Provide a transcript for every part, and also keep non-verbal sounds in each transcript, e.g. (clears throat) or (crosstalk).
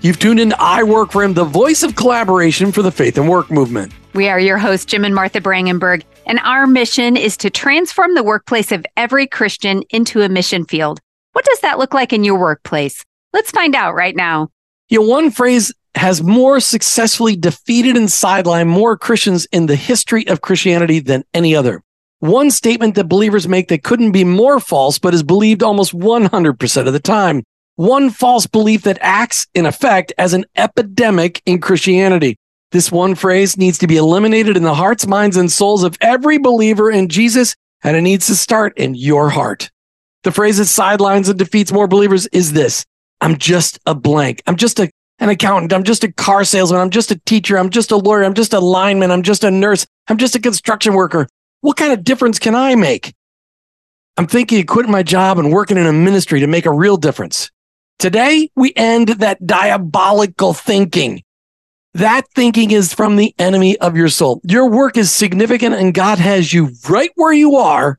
You've tuned in to I Work for Him, the voice of collaboration for the faith and work movement. We are your hosts, Jim and Martha Brangenberg, and our mission is to transform the workplace of every Christian into a mission field. What does that look like in your workplace? Let's find out right now. You know, one phrase has more successfully defeated and sidelined more Christians in the history of Christianity than any other. One statement that believers make that couldn't be more false, but is believed almost 100% of the time one false belief that acts in effect as an epidemic in Christianity. This one phrase needs to be eliminated in the hearts, minds, and souls of every believer in Jesus, and it needs to start in your heart. The phrase that sidelines and defeats more believers is this I'm just a blank. I'm just a, an accountant. I'm just a car salesman. I'm just a teacher. I'm just a lawyer. I'm just a lineman. I'm just a nurse. I'm just a construction worker. What kind of difference can I make? I'm thinking of quitting my job and working in a ministry to make a real difference. Today, we end that diabolical thinking. That thinking is from the enemy of your soul. Your work is significant and God has you right where you are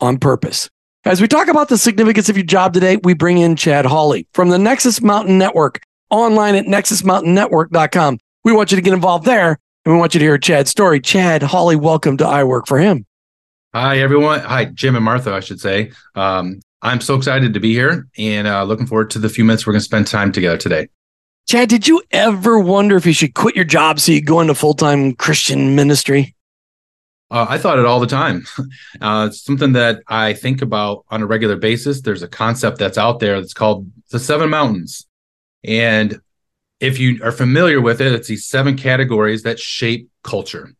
on purpose. As we talk about the significance of your job today, we bring in Chad Hawley from the Nexus Mountain Network online at nexusmountainnetwork.com. We want you to get involved there and we want you to hear Chad's story. Chad Hawley, welcome to I Work for Him. Hi, everyone. Hi, Jim and Martha, I should say. Um, I'm so excited to be here and uh, looking forward to the few minutes we're going to spend time together today. Chad, did you ever wonder if you should quit your job so you go into full time Christian ministry? Uh, I thought it all the time. (laughs) Uh, it's something that I think about on a regular basis. There's a concept that's out there that's called the seven mountains. And if you are familiar with it, it's these seven categories that shape culture.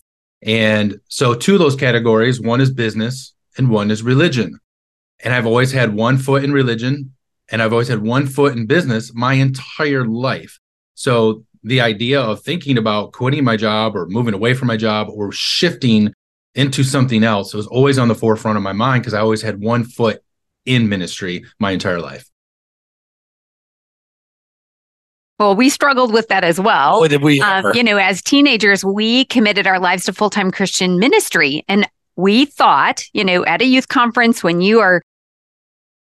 And so, two of those categories one is business and one is religion and I've always had one foot in religion and I've always had one foot in business my entire life. So the idea of thinking about quitting my job or moving away from my job or shifting into something else was always on the forefront of my mind because I always had one foot in ministry my entire life. Well, we struggled with that as well. Oh, did we? Um, you know, as teenagers, we committed our lives to full time Christian ministry. And we thought, you know, at a youth conference, when you are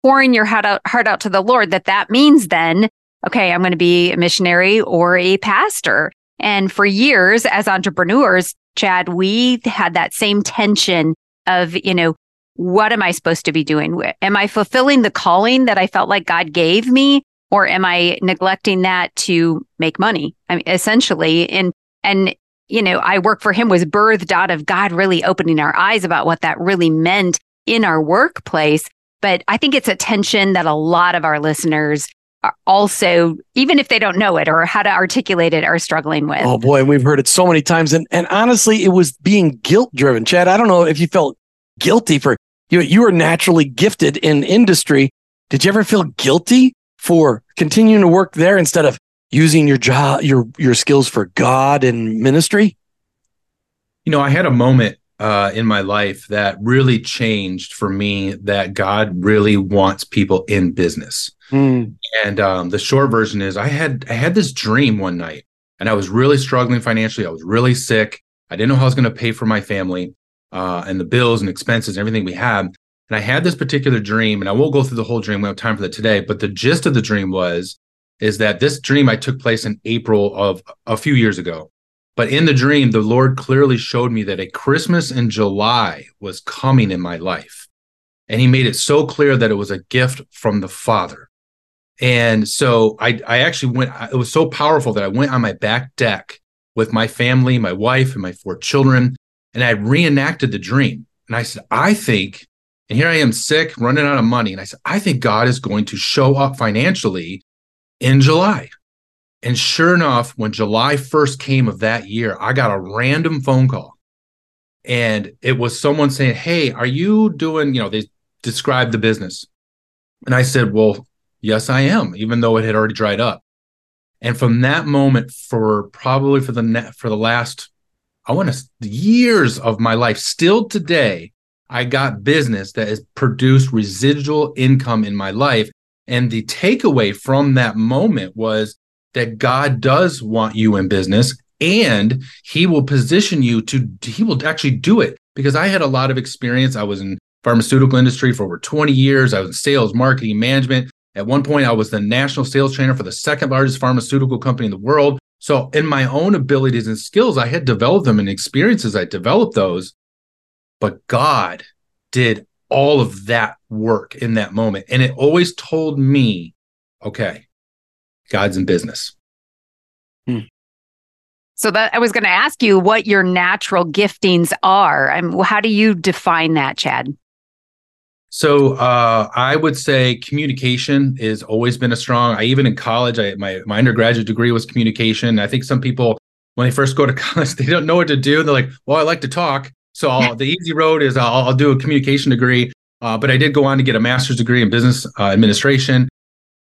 pouring your heart out, heart out to the Lord, that that means then, okay, I'm going to be a missionary or a pastor. And for years as entrepreneurs, Chad, we had that same tension of, you know, what am I supposed to be doing? Am I fulfilling the calling that I felt like God gave me? Or am I neglecting that to make money? I mean, essentially, and, and, you know, I work for him was birthed out of God really opening our eyes about what that really meant in our workplace. But I think it's a tension that a lot of our listeners are also, even if they don't know it or how to articulate it, are struggling with. Oh boy, we've heard it so many times. And and honestly, it was being guilt driven. Chad, I don't know if you felt guilty for you you were naturally gifted in industry. Did you ever feel guilty for continuing to work there instead of using your job your your skills for God and ministry? You know, I had a moment uh, in my life that really changed for me that God really wants people in business. Mm. And um, the short version is I had I had this dream one night and I was really struggling financially. I was really sick. I didn't know how I was going to pay for my family uh, and the bills and expenses and everything we had. And I had this particular dream, and I won't go through the whole dream. We don't have time for that today. But the gist of the dream was is that this dream I took place in April of a few years ago. But in the dream, the Lord clearly showed me that a Christmas in July was coming in my life. And he made it so clear that it was a gift from the Father. And so I, I actually went, it was so powerful that I went on my back deck with my family, my wife, and my four children, and I reenacted the dream. And I said, I think, and here I am sick, running out of money. And I said, I think God is going to show up financially in July. And sure enough, when July 1st came of that year, I got a random phone call. And it was someone saying, Hey, are you doing, you know, they described the business. And I said, Well, yes, I am, even though it had already dried up. And from that moment, for probably for the net for the last, I want to years of my life, still today, I got business that has produced residual income in my life. And the takeaway from that moment was that God does want you in business and he will position you to he will actually do it because I had a lot of experience. I was in pharmaceutical industry for over 20 years. I was in sales, marketing, management, At one point, I was the national sales trainer for the second largest pharmaceutical company in the world. So, in my own abilities and skills, I had developed them and experiences, I developed those. But God did all of that work in that moment. And it always told me, okay, God's in business. Hmm. So that I was going to ask you what your natural giftings are. I and how do you define that, Chad? So uh, I would say communication has always been a strong. I even in college, I my my undergraduate degree was communication. I think some people when they first go to (laughs) college, they don't know what to do. They're like, "Well, I like to talk, so I'll, the easy road is I'll, I'll do a communication degree." Uh, but I did go on to get a master's degree in business uh, administration.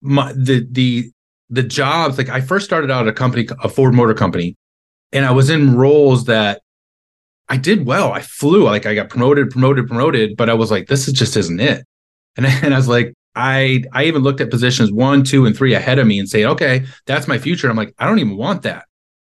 My, the the the jobs like I first started out at a company, a Ford Motor Company, and I was in roles that I did well. I flew like I got promoted, promoted, promoted, but I was like, this is just isn't it. And, (laughs) and I was like, I I even looked at positions one, two, and three ahead of me and say, okay, that's my future. I'm like, I don't even want that.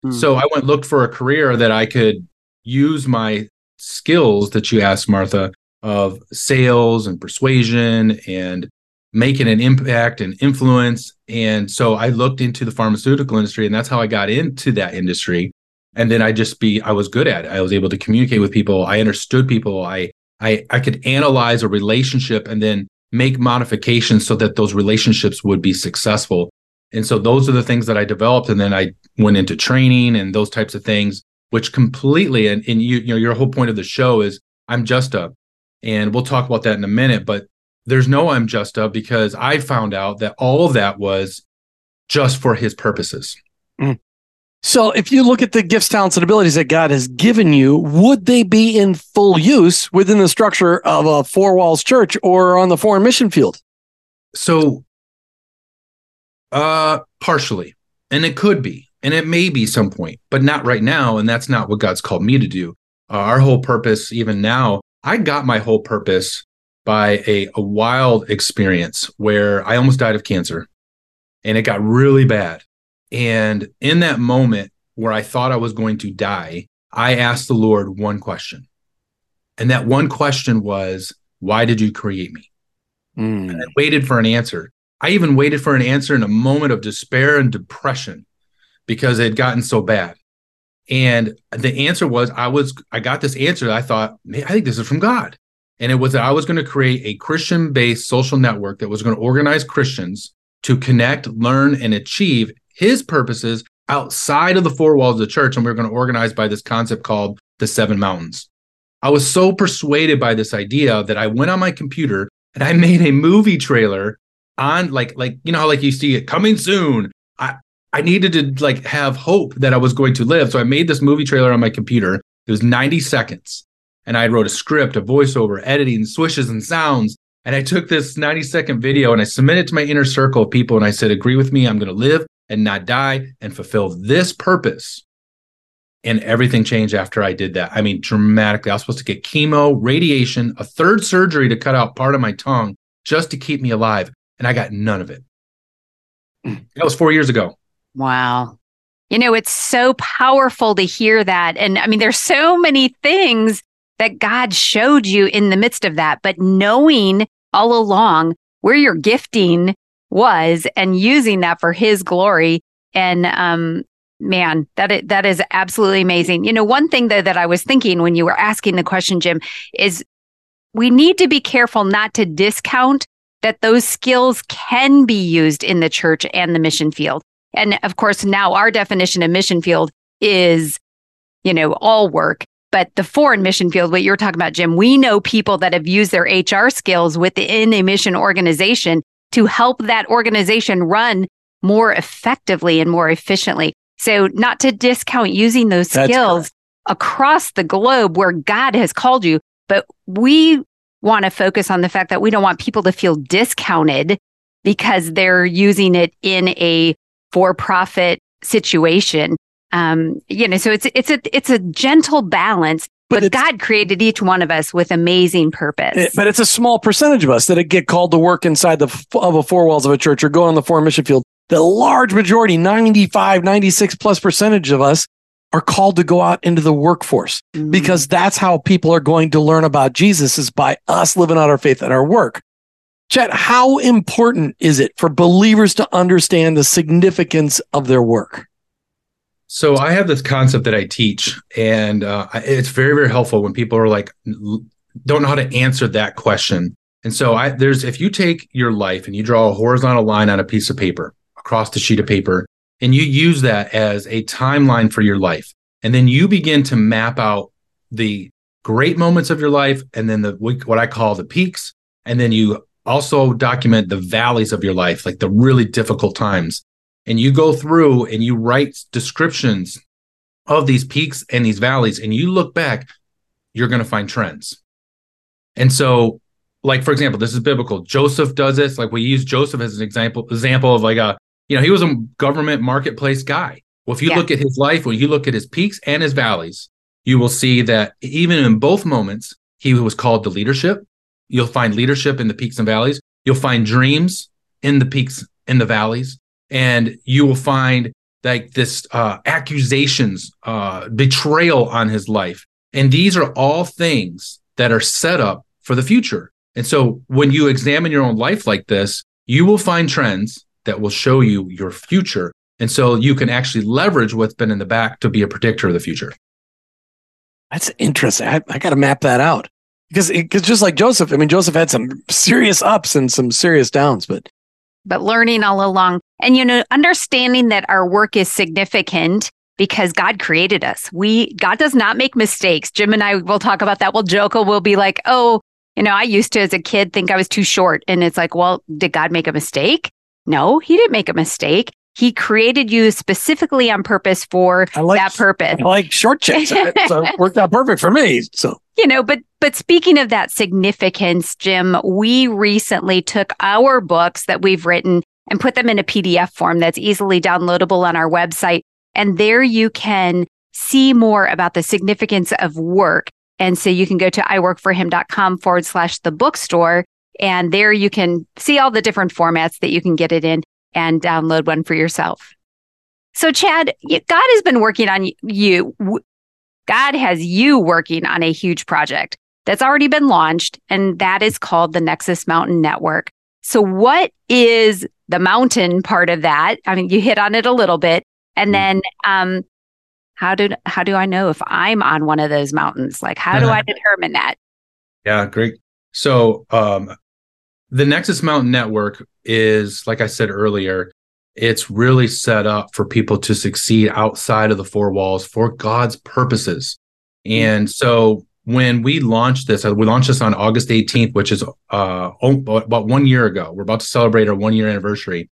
Hmm. So I went looked for a career that I could use my skills that you asked, Martha, of sales and persuasion and making an impact and influence. And so I looked into the pharmaceutical industry, and that's how I got into that industry and then I just be I was good at it. I was able to communicate with people. I understood people. I I I could analyze a relationship and then make modifications so that those relationships would be successful. And so those are the things that I developed. And then I went into training and those types of things, which completely and, and you, you know, your whole point of the show is I'm just a, and we'll talk about that in a minute, but there's no I'm just a because I found out that all of that was just for his purposes. Mm. So, if you look at the gifts, talents, and abilities that God has given you, would they be in full use within the structure of a four walls church or on the foreign mission field? So, uh, partially, and it could be, and it may be some point, but not right now. And that's not what God's called me to do. Uh, our whole purpose, even now, I got my whole purpose by a, a wild experience where I almost died of cancer and it got really bad and in that moment where I thought I was going to die, I asked the Lord one question. And that one question was, Why did you create me? Mm. And I waited for an answer. I even waited for an answer in a moment of despair and depression because it had gotten so bad. And the answer was, I was, I got this answer. I thought, I think this is from God. And it was that I was going to create a Christian based social network that was going to organize Christians to connect, learn, and achieve his purposes outside of the four walls of the church. And we are going to organize by this concept called the seven mountains. I was so persuaded by this idea that I went on my computer and I (laughs) made a movie trailer on like like you know how like you see it coming soon. I I needed to like have hope that I was going to live. So I made this movie trailer on my computer. It was 90 seconds. And I wrote a script, a voiceover, editing, swishes and sounds. And I took this 90 second video and I submitted to my inner circle of people and I said, agree with me, I'm going to live and not die and fulfill this purpose. And everything changed after I did that. I mean, dramatically. I was supposed to get chemo, radiation, a third surgery to cut out part of my tongue just to keep me alive. And I got none of it. Mm. That was four years ago. Wow. You know, it's so powerful to hear that. And I mean, there's so many things that God showed you in the midst of that, but knowing all along where your gifting was and using that for his glory. And um, man, that is, that is absolutely amazing. You know, one thing though that I was thinking when you were asking the question, Jim, is we need to be careful not to discount that those skills can be used in the church and the mission field. And of course, now our definition of mission field is, you know, all work. But the foreign mission field, what you're talking about, Jim, we know people that have used their HR skills within a mission organization to help that organization run more effectively and more efficiently. So, not to discount using those skills across the globe where God has called you, but we want to focus on the fact that we don't want people to feel discounted because they're using it in a for-profit situation. Um, you know, so it's it's a it's a gentle balance but, but God created each one of us with amazing purpose. It, but it's a small percentage of us that get called to work inside the of a four walls of a church or go on the foreign mission field. The large majority, 95, 96 plus percentage of us are called to go out into the workforce mm-hmm. because that's how people are going to learn about Jesus is by us living out our faith at our work. Chad, how important is it for believers to understand the significance of their work? So I have this concept that I teach, and uh, it's very, very helpful when people are like, don't know how to answer that question. And so I there's if you take your life and you draw a horizontal line on a piece of paper across the sheet of paper, and you use that as a timeline for your life, and then you begin to map out the great moments of your life, and then the what I call the peaks, and then you also document the valleys of your life, like the really difficult times. And you go through and you write descriptions of these peaks and these valleys, and you look back, you're going to find trends. And so, like for example, this is biblical. Joseph does this. Like we use Joseph as an example example of like a you know he was a government marketplace guy. Well, if you yeah. look at his life, when you look at his peaks and his valleys, you will see that even in both moments, he was called to leadership You'll find leadership in the peaks and valleys. You'll find dreams in the peaks and the valleys. And you will find like this uh, accusations, uh, betrayal on his life. And these are all things that are set up for the future. And so when you examine your own life like this, you will find trends that will show you your future. And so you can actually leverage what's been in the back to be a predictor of the future. That's interesting. I, I got to map that out because because just like Joseph, I mean Joseph had some serious ups and some serious downs, but but learning all along and you know understanding that our work is significant because God created us. We God does not make mistakes. Jim and I will talk about that. We'll joke. We'll be like, oh, you know, I used to as a kid think I was too short, and it's like, well, did God make a mistake? No, He didn't make a mistake. He created you specifically on purpose for like, that purpose. I like short checks. so (laughs) it worked out perfect for me. So you know, but but speaking of that significance, Jim, we recently took our books that we've written and put them in a PDF form that's easily downloadable on our website. And there you can see more about the significance of work. And so you can go to iworkforhim.com forward slash the bookstore. And there you can see all the different formats that you can get it in and download one for yourself. So, Chad, God has been working on you. God has you working on a huge project that's already been launched, and that is called the Nexus Mountain Network. So, what is the mountain part of that? I mean, you hit on it a little bit, and mm-hmm. then um, how do how do I know if I'm on one of those mountains? Like, how do I (laughs) determine that? Yeah, great. So, um, the Nexus Mountain Network is, like I said earlier, it's really set up for people to succeed outside of the four walls for God's purposes. Mm-hmm. And so when we launched this, we launched this on August 18th, which is uh, about one year ago. We're about to celebrate our one year anniversary.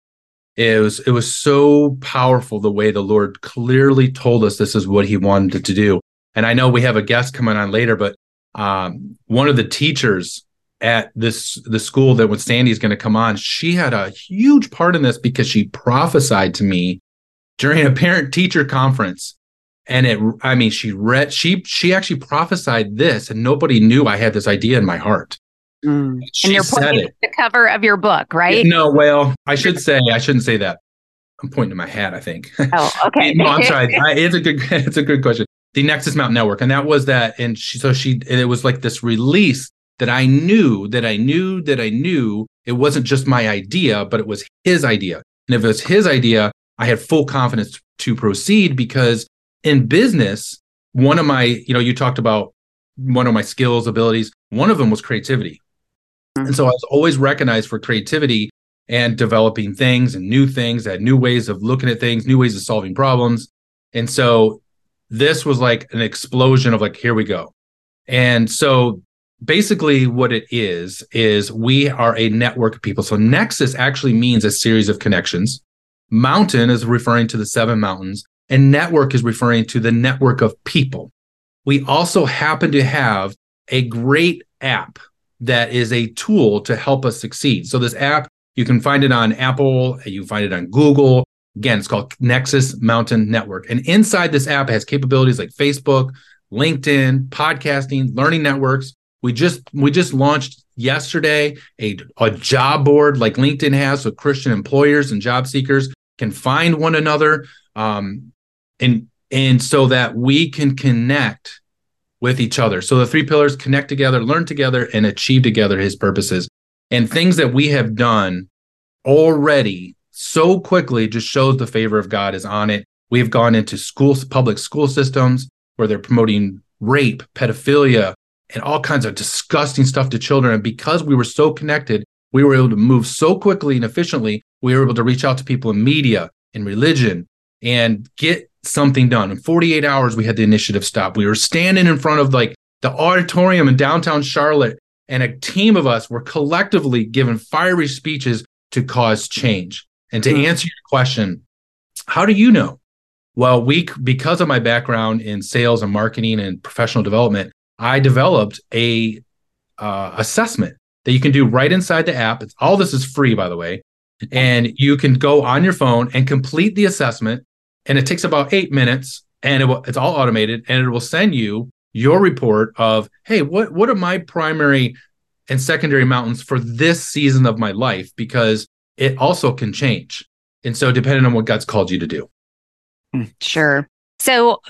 It was it was so powerful the way the Lord clearly told us this is what He wanted to do. And I know we have a guest coming on later, but um, one of the teachers at this the school that when Sandy's going to come on, she had a huge part in this because she prophesied to me during a parent teacher conference. And it i mean she read she she actually prophesied this and nobody knew i had this idea in my heart. Mm. and you're pointing to the cover of your book right? No well i should say i shouldn't say that. I'm pointing to my hat i think. Oh (laughs) okay. No i'm sorry. (laughs) I, it's a good (laughs) it's a good question. The nexus mountain network and that was that and she so she it was like this release that i knew that i knew that i knew it wasn't just my idea but it was his idea and if it was his idea i had full confidence to proceed because in business, one of my, you know, you talked about one of my skills, abilities. One of them was creativity. Mm-hmm. And so I was always recognized for creativity and developing things and new things, that new ways of looking at things, new ways of solving problems. And so this was like an explosion of like, here we go. And so basically what it is, is we are a network of people. So Nexus actually means a series of connections. Mountain is referring to the seven mountains and network is referring to the network of people. We also happen to have a great app that is a tool to help us succeed. So this app, you can find it on Apple, you find it on Google. Again, it's called Nexus Mountain Network. And inside this app, it has capabilities like Facebook, LinkedIn, podcasting, learning networks. We just we just launched yesterday a, a job board like LinkedIn has, so Christian employers and job seekers can find one another. Um, and and so that we can connect with each other. So the three pillars connect together, learn together, and achieve together his purposes. And things that we have done already so quickly just shows the favor of God is on it. We've gone into schools, public school systems where they're promoting rape, pedophilia, and all kinds of disgusting stuff to children. And because we were so connected, we were able to move so quickly and efficiently. We were able to reach out to people in media, in religion, and get something done. In 48 hours, we had the initiative stop. We were standing in front of like the auditorium in downtown Charlotte, and a team of us were collectively given fiery speeches to cause change. And to mm-hmm. answer your question, how do you know? Well, we because of my background in sales and marketing and professional development, I developed a uh, assessment that you can do right inside the app. It's, all this is free, by the way, and you can go on your phone and complete the assessment. And it takes about eight minutes, and it will, it's all automated, and it will send you your report of, hey, what what are my primary and secondary mountains for this season of my life? Because it also can change, and so depending on what God's called you to do. Hmm, sure. So,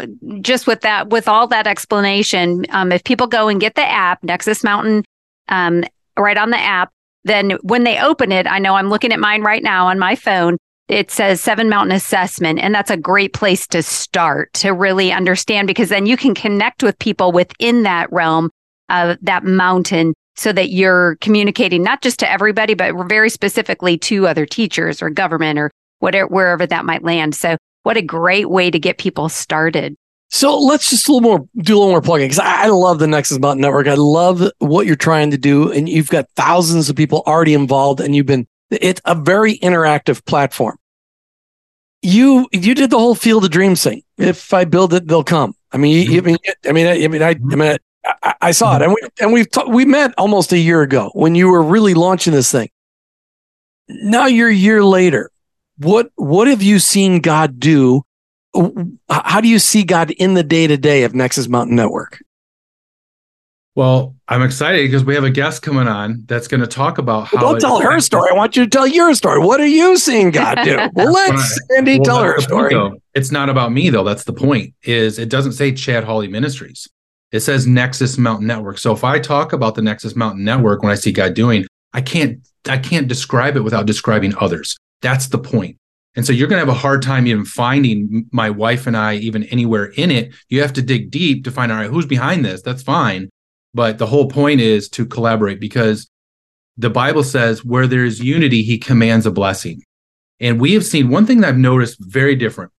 just with that, with all that explanation, um, if people go and get the app, Nexus Mountain, um, right on the app, then when they open it, I know I'm looking at mine right now on my phone. It says Seven Mountain Assessment, and that's a great place to start to really understand because then you can connect with people within that realm of that mountain so that you're communicating not just to everybody, but very specifically to other teachers or government or whatever, wherever that might land. So what a great way to get people started. So let's just a little more do a little more plugging because I, I, love the Nexus Mountain Network. I love what you're trying to do, and you've got thousands of people already involved, and you've been it's a very interactive platform. You you did the whole Field of Dreams thing. If I build it, they'll come. I mean, mm-hmm. I mean, I mean, I mean, I, I mean, I, I saw it, and we and we've ta- we met almost a year ago when you were really launching this thing. Now you're a year later what what have you seen God do? Uh, how do you see God in the day to day of Nexus Mountain Network? Well, I'm excited because we have a guest coming on that's going to talk about how. Well, don't tell her story. I want you to tell your story. What are you seeing God do? (laughs) Well, let Sandy well, tell her story. Point, it's not about me though. That's the point. Is it doesn't say Chad Hawley Ministries. It says Nexus Mountain Network. So if I talk about the Nexus Mountain Network when I see God doing, I can't I can't describe it without describing others. That's the point. And so you're going to have a hard time even finding my wife and I even anywhere in it. You have to dig deep to find out right, who's behind this. That's fine. But the whole point is to collaborate because the Bible says where there is unity, he commands a blessing. And we have seen one thing that I've noticed very different,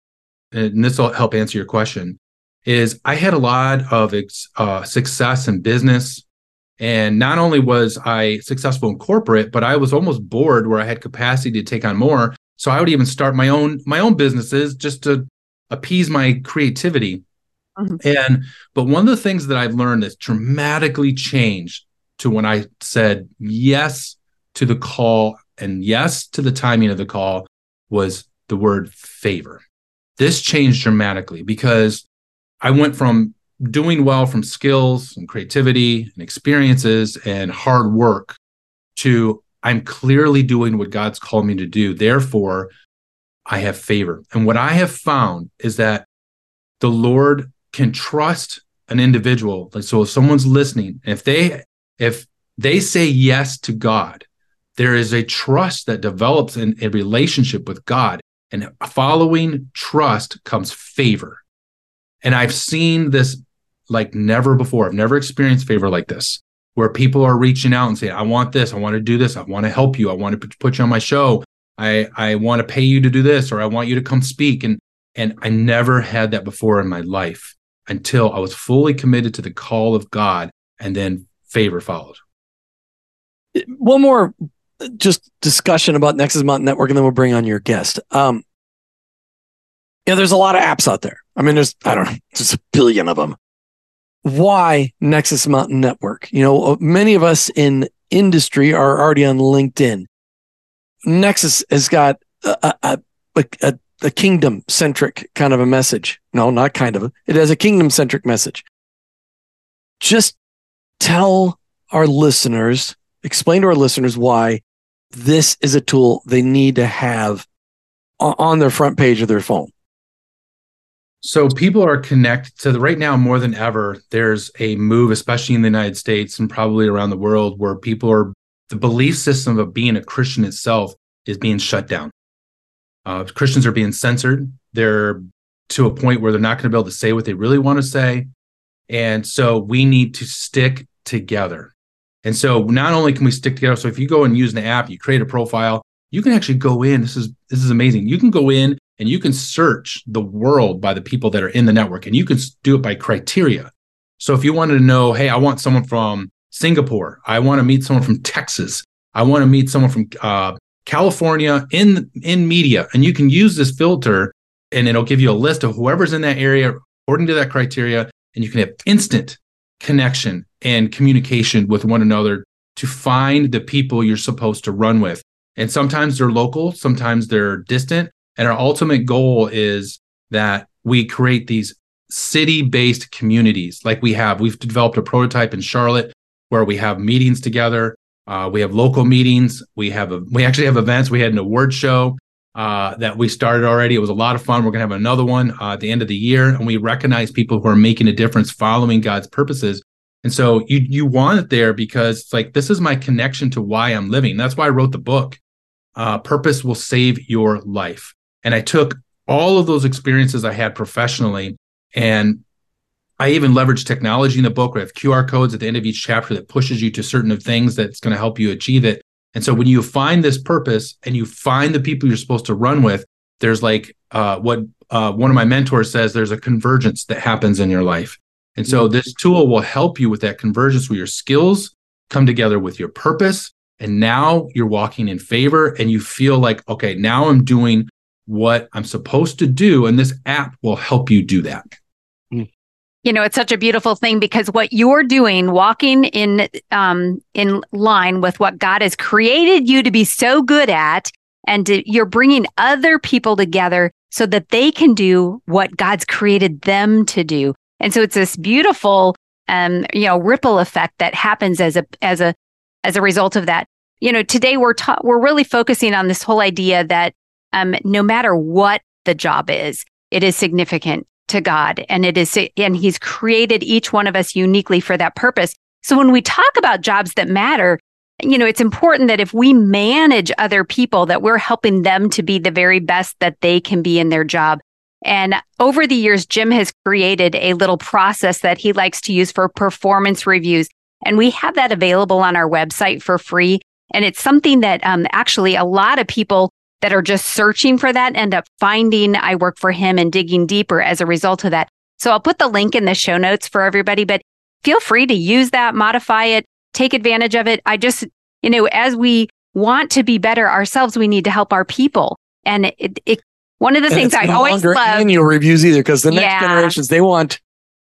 and this will help answer your question, is I had a lot of uh, success in business. And not only was I successful in corporate, but I was almost bored where I had capacity to take on more. So I would even start my own my own businesses just to appease my creativity. Mm-hmm. And but one of the things that I've learned that's dramatically changed to when I said yes to the call and yes to the timing of the call was the word favor. This changed dramatically because I went from doing well from skills and creativity and experiences and hard work to I'm clearly doing what God's called me to do. Therefore, I have favor. And what I have found is that the Lord can trust an individual. Like so if someone's listening, if they if they say yes to God, there is a trust that develops in a relationship with God. And following trust comes favor. And I've seen this like never before. I've never experienced favor like this, where people are reaching out and saying, I want this, I want to do this, I want to help you, I want to put you on my show. I, I want to pay you to do this, or I want you to come speak. And and I never had that before in my life until I was fully committed to the call of God and then favor followed. One more just discussion about Nexus Mountain Network, and then we'll bring on your guest. Um, yeah, there's a lot of apps out there. I mean, there's, I don't know, just a billion of them why Nexus Mountain Network? You know, uh, many of us in industry are already on LinkedIn. Nexus has got a, a, a, a kingdom centric kind of a message. No, not kind of. It has a kingdom centric message. Just tell our listeners, explain to our listeners why this is a tool they need to have on their front page of their phone. So people are connected to the, right now more than ever. There's a move, especially in the United States and probably around the world, where people are the belief system of being a Christian itself is being shut down. Uh, Christians are being censored. They're to a point where they're not going to be able to say what they really want to say. And so we need to stick together. And so not only can we stick together, so if you go and use an app, you create a profile, you can actually go in. This is this is amazing. You can go in and you can search the world by the people that are in the network, and you can do it by criteria. So if you wanted to know, hey, I want someone from Singapore, I want to meet someone from Texas, I want to meet someone from uh, California in in media, and you can use this filter, and it'll give you a list of whoever's in that area according to that criteria, and you can have instant connection and communication with one another to find the people you're supposed to run with. And sometimes they're local, sometimes they're distant. And our ultimate goal is that we create these city based communities like we have. We've developed a prototype in Charlotte where we have meetings together. Uh, we have local meetings. We have a, we actually have events. We had an award show uh, that we started already. It was a lot of fun. We're going to have another one uh, at the end of the year, and we recognize people who are making a difference, following God's purposes. And so you you want it there because it's like this is my connection to why I'm living. That's why I wrote the book. Uh, Purpose will save your life. And I took all of those experiences I had professionally, and I even leveraged technology in the book. We have QR codes at the end of each chapter that pushes you to certain of things that's going to help you achieve it. And so when you find this purpose and you find the people you're supposed to run with, there's like uh, what uh, one of my mentors says there's a convergence that happens in your life. And so mm-hmm. this tool will help you with that convergence where your skills come together with your purpose. And now you're walking in favor and you feel like, okay, now I'm doing what I'm supposed to do. And this app will help you do that. Mm. You know, it's such a beautiful thing because what you're doing, walking in um, in line with what God has created you to be so good at, and to, you're bringing other people together so that they can do what God's created them to do. And so it's this beautiful, um, you know, ripple effect that happens as a as a as a result of that. You know, today we're ta- we're really focusing on this whole idea that um, no matter what the job is, it is significant to God, and it is and He's created each one of us uniquely for that purpose. So when we talk about jobs that matter, you know, it's important that if we manage other people, that we're helping them to be the very best that they can be in their job. And over the years, Jim has created a little process that he likes to use for performance reviews. And we have that available on our website for free. And it's something that um, actually a lot of people that are just searching for that end up finding I work for him and digging deeper as a result of that. So I'll put the link in the show notes for everybody, but feel free to use that, modify it, take advantage of it. I just, you know, as we want to be better ourselves, we need to help our people. And it, it one of the and things I no always love annual reviews either because the next yeah. generations they want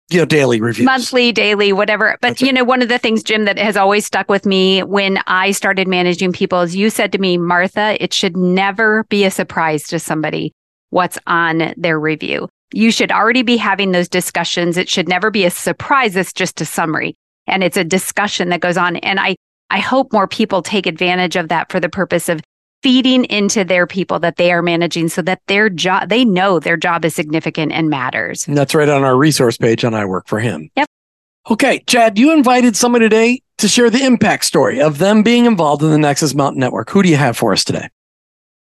you know daily reviews. Monthly daily whatever. But That's you right. know one of the things jim that has always stuck with me when i started managing people is you said to me martha it should never be a surprise to somebody what's on their review. You should already be having those discussions. It should never be a surprise. It's just a summary. And it's a discussion that goes on. And i i hope more people take advantage of that for the purpose of feeding into their people that they are managing so that their job, they know their job is significant and matters. And that's right on our resource page on I Work for Him. Yep. Okay, Chad, you invited somebody today to share the impact story of them being involved in the Nexus Mountain Network. Who do you have for us today?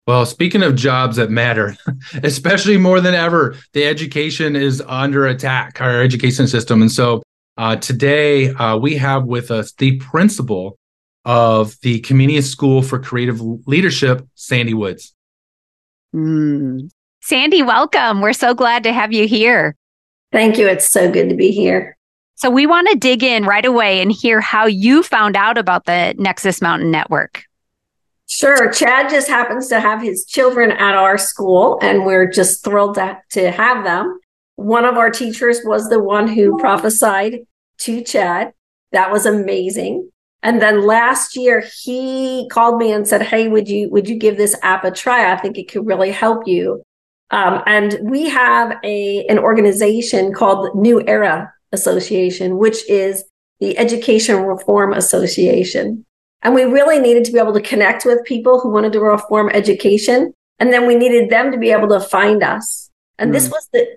Well, speaking of jobs that matter, (laughs) especially more than ever, the education is under attack, our education system. And so uh, today uh, we have with us the principal of the Comenius School for Creative Leadership, Sandy Woods. Mm. Sandy, welcome. We're so glad to have you here. Thank you. It's so good to be here. So, we want to dig in right away and hear how you found out about the Nexus Mountain Network. Sure. Chad just happens to have his children at our school, and we're just thrilled to, to have them. One of our teachers was the one who prophesied to Chad. That was amazing. And then last year he called me and said, "Hey, would you would you give this app a try? I think it could really help you." Um, and we have a an organization called New Era Association, which is the Education Reform Association. And we really needed to be able to connect with people who wanted to reform education. And then we needed them to be able to find us. And mm. this was the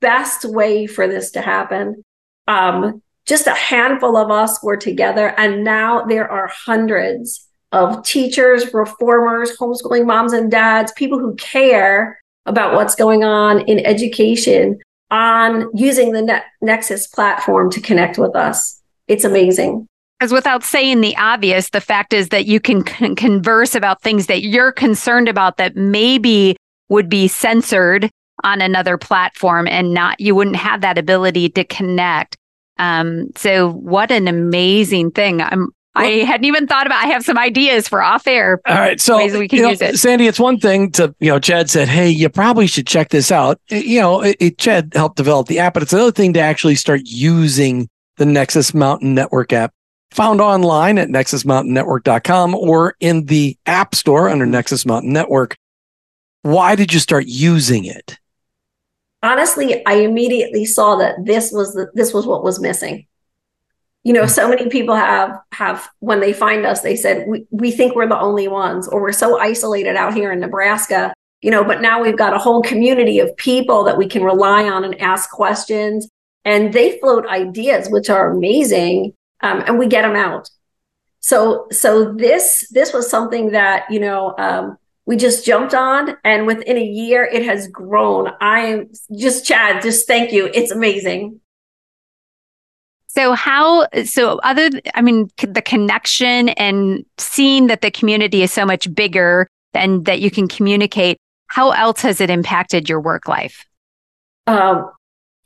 best way for this to happen. Um, just a handful of us were together and now there are hundreds of teachers, reformers, homeschooling moms and dads, people who care about what's going on in education on using the ne- Nexus platform to connect with us. It's amazing. Because without saying the obvious, the fact is that you can con- converse about things that you're concerned about that maybe would be censored on another platform and not, you wouldn't have that ability to connect. Um, so what an amazing thing. I'm, I hadn't even thought about. I have some ideas for off air. All right, so ways we can you know, use it. Sandy, it's one thing to you know. Chad said, "Hey, you probably should check this out." You know, it, it, Chad helped develop the app, but it's another thing to actually start using the Nexus Mountain Network app, found online at nexusmountainnetwork.com or in the App Store under Nexus Mountain Network. Why did you start using it? Honestly, I immediately saw that this was the, this was what was missing. You know so many people have have when they find us they said we, we think we're the only ones or we're so isolated out here in nebraska you know but now we've got a whole community of people that we can rely on and ask questions and they float ideas which are amazing um, and we get them out. So so this this was something that you know um, we just jumped on and within a year it has grown i am just chad just thank you it's amazing So how so other I mean the connection and seeing that the community is so much bigger and that you can communicate how else has it impacted your work life? Um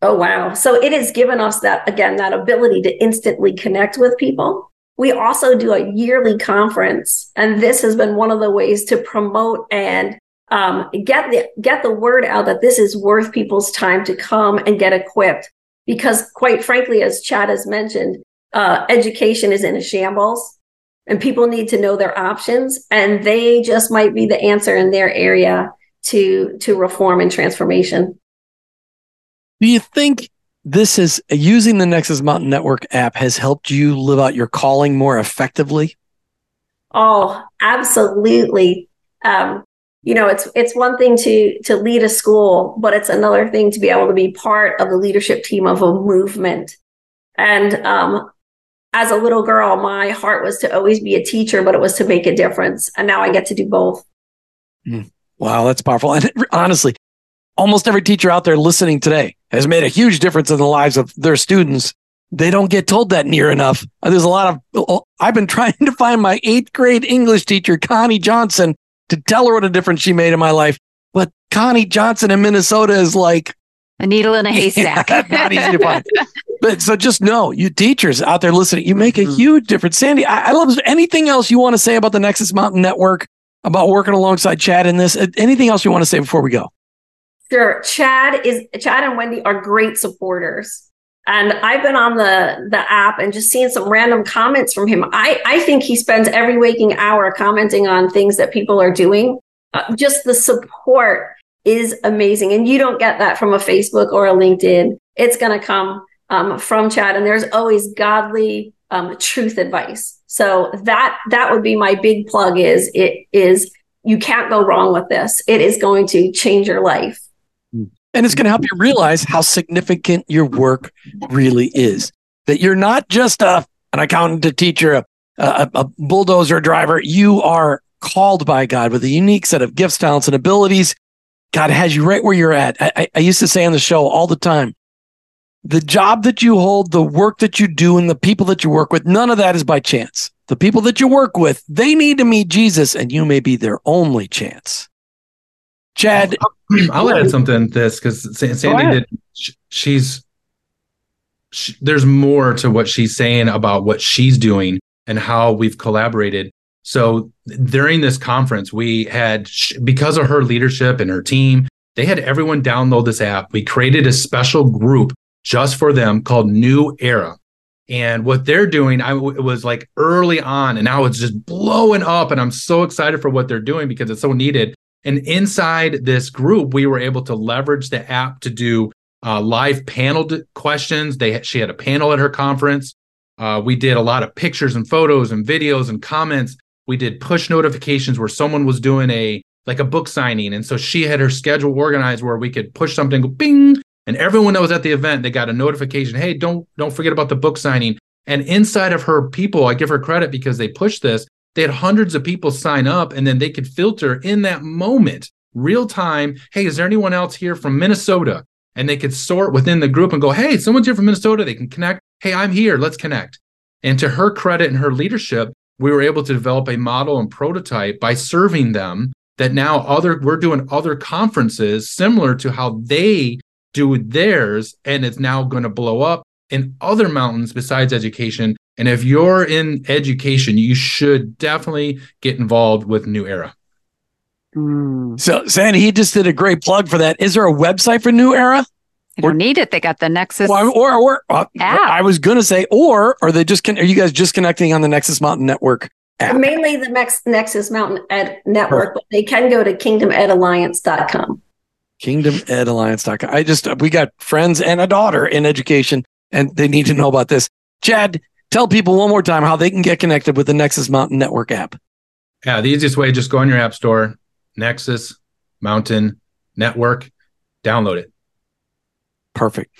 oh wow. So it has given us that again that ability to instantly connect with people. We also do a yearly conference and this has been one of the ways to promote and um, get the get the word out that this is worth people's time to come and get equipped because quite frankly, as Chad has mentioned, uh, education is in a shambles and people need to know their options and they just might be the answer in their area to, to reform and transformation. Do you think this is using the Nexus Mountain Network app has helped you live out your calling more effectively? Oh, absolutely. Um, you know it's it's one thing to to lead a school but it's another thing to be able to be part of the leadership team of a movement and um as a little girl my heart was to always be a teacher but it was to make a difference and now i get to do both mm. wow that's powerful and honestly almost every teacher out there listening today has made a huge difference in the lives of their students they don't get told that near enough there's a lot of oh, i've been (laughs) trying to find my eighth grade english teacher connie johnson to tell her what a difference she made in my life. But Connie Johnson in Minnesota is like a needle in a (laughs) haystack. Yeah, not easy to find. (laughs) but so just know, you teachers out there listening, you make a Mm-hmm. huge difference. Sandy, I, I love anything else you want to say about the Nexus Mountain Network, about working alongside Chad in this? Anything else you want to say before we go? Sure. Chad is Chad and Wendy are great supporters. And I've been on the the app and just seeing some random comments from him. I I think he spends every waking hour commenting on things that people are doing. Uh, just the support is amazing, and you don't get that from a Facebook or a LinkedIn. It's going to come um, from Chad, and there's always godly um, truth advice. So that that would be my big plug. Is it is you can't go wrong with this. It is going to change your life. And it's going to help you realize how significant your work really is. That you're not just a, an accountant, a teacher, a, a, a bulldozer driver. You are called by God with a unique set of gifts, talents, and abilities. God has you right where you're at. I, I, I used to say on the show all the time the job that you hold, the work that you do, and the people that you work with, none of that is by chance. The people that you work with, they need to meet Jesus, and you may be their only chance. Chad, (clears throat) I'll add something to this because Sandy did. She's she, there's more to what she's saying about what she's doing and how we've collaborated. So during this conference, we had because of her leadership and her team, they had everyone download this app. We created a special group just for them called New Era. And what they're doing, I it was like early on, and now it's just blowing up. And I'm so excited for what they're doing because it's so needed. And inside this group, we were able to leverage the app to do uh, live panel questions. They she had a panel at her conference. Uh, we did a lot of pictures and photos and videos and comments. We did push notifications where someone was doing a like a book signing, and so she had her schedule organized where we could push something, go bing, and everyone that was at the event they got a notification. Hey, don't don't forget about the book signing. And inside of her people, I give her credit because they pushed this. They had hundreds of people sign up and then they could filter in that moment, real time. Hey, is there anyone else here from Minnesota? And they could sort within the group and go, Hey, someone's here from Minnesota. They can connect. Hey, I'm here. Let's connect. And to her credit and her leadership, we were able to develop a model and prototype by serving them that now other we're doing other conferences similar to how they do theirs and it's now going to blow up in other mountains besides education and if you're in education you should definitely get involved with new era mm. so sandy he just did a great plug for that is there a website for new era they don't need it. They got the Nexus well, or or uh, I was going to say, or are they just? Con- are you guys just connecting on the Nexus Mountain Network app? Mainly the Mex- Nexus Mountain Ed Network, but they can go to kingdomedalliance.com. Kingdomedalliance.com. I just we got friends and a daughter in education, and they need to know about this. Chad, tell people one more time how they can get connected with the Nexus Mountain Network app. Yeah, the easiest way just go on your app store, Nexus Mountain Network, download it. Perfect.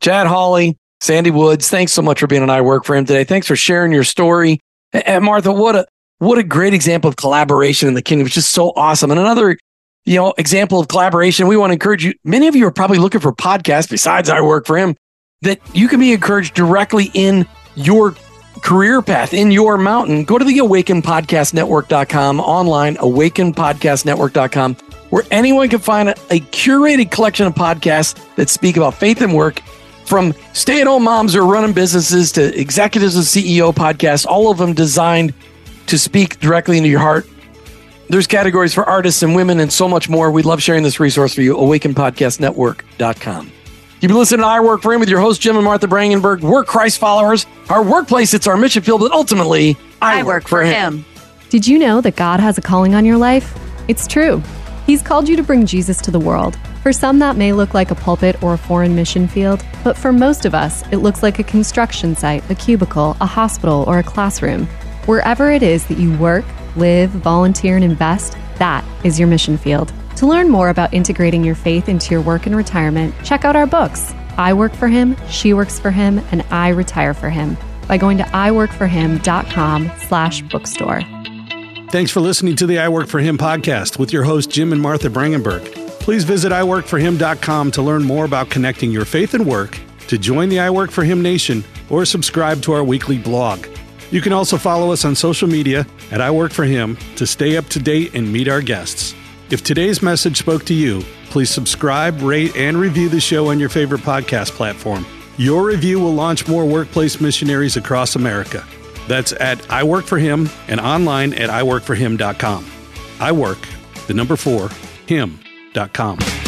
Chad Hawley, Sandy Woods, thanks so much for being on I Work for Him today. Thanks for sharing your story. And Martha, what a what a great example of collaboration in the kingdom. It's just so awesome. And another, you know, example of collaboration. We want to encourage you. Many of you are probably looking for podcasts besides I Work for Him that you can be encouraged directly in your career path in your mountain. Go to the awakenpodcastnetwork.com online, awakenpodcastnetwork.com where anyone can find a, a curated collection of podcasts that speak about faith and work from stay at home moms or running businesses to executives and CEO podcasts, all of them designed to speak directly into your heart. There's categories for artists and women and so much more. We love sharing this resource for you. AwakenPodcastNetwork.com. You've been listening to I Work for Him with your host, Jim and Martha Brangenberg. We're Christ followers. Our workplace, it's our mission field, but ultimately, I, I work, work, for him. him. Did you know that God has a calling on your life? It's true. He's called you to bring Jesus to the world. For some, that may look like a pulpit or a foreign mission field, but for most of us, it looks like a construction site, a cubicle, a hospital, or a classroom. Wherever it is that you work, live, volunteer, and invest, that is your mission field. To learn more about integrating your faith into your work and retirement, check out our books I Work for Him, She Works for Him, and I Retire for Him by going to iworkforhim.com slash bookstore. Thanks for listening to the I Work for Him podcast with your host, Jim and Martha Brangenberg. Please visit iworkforhim.com to learn more about connecting your faith and work, to join the I Work for Him Nation, or subscribe to our weekly blog. You can also follow us on social media at I Work for Him to stay up to date and meet our guests. If today's message spoke to you, please subscribe, rate, and review the show on your favorite podcast platform. Your review will launch more workplace missionaries across America. That's at I Work for Him and online at iworkforhim.com. I work, the number four, him.com.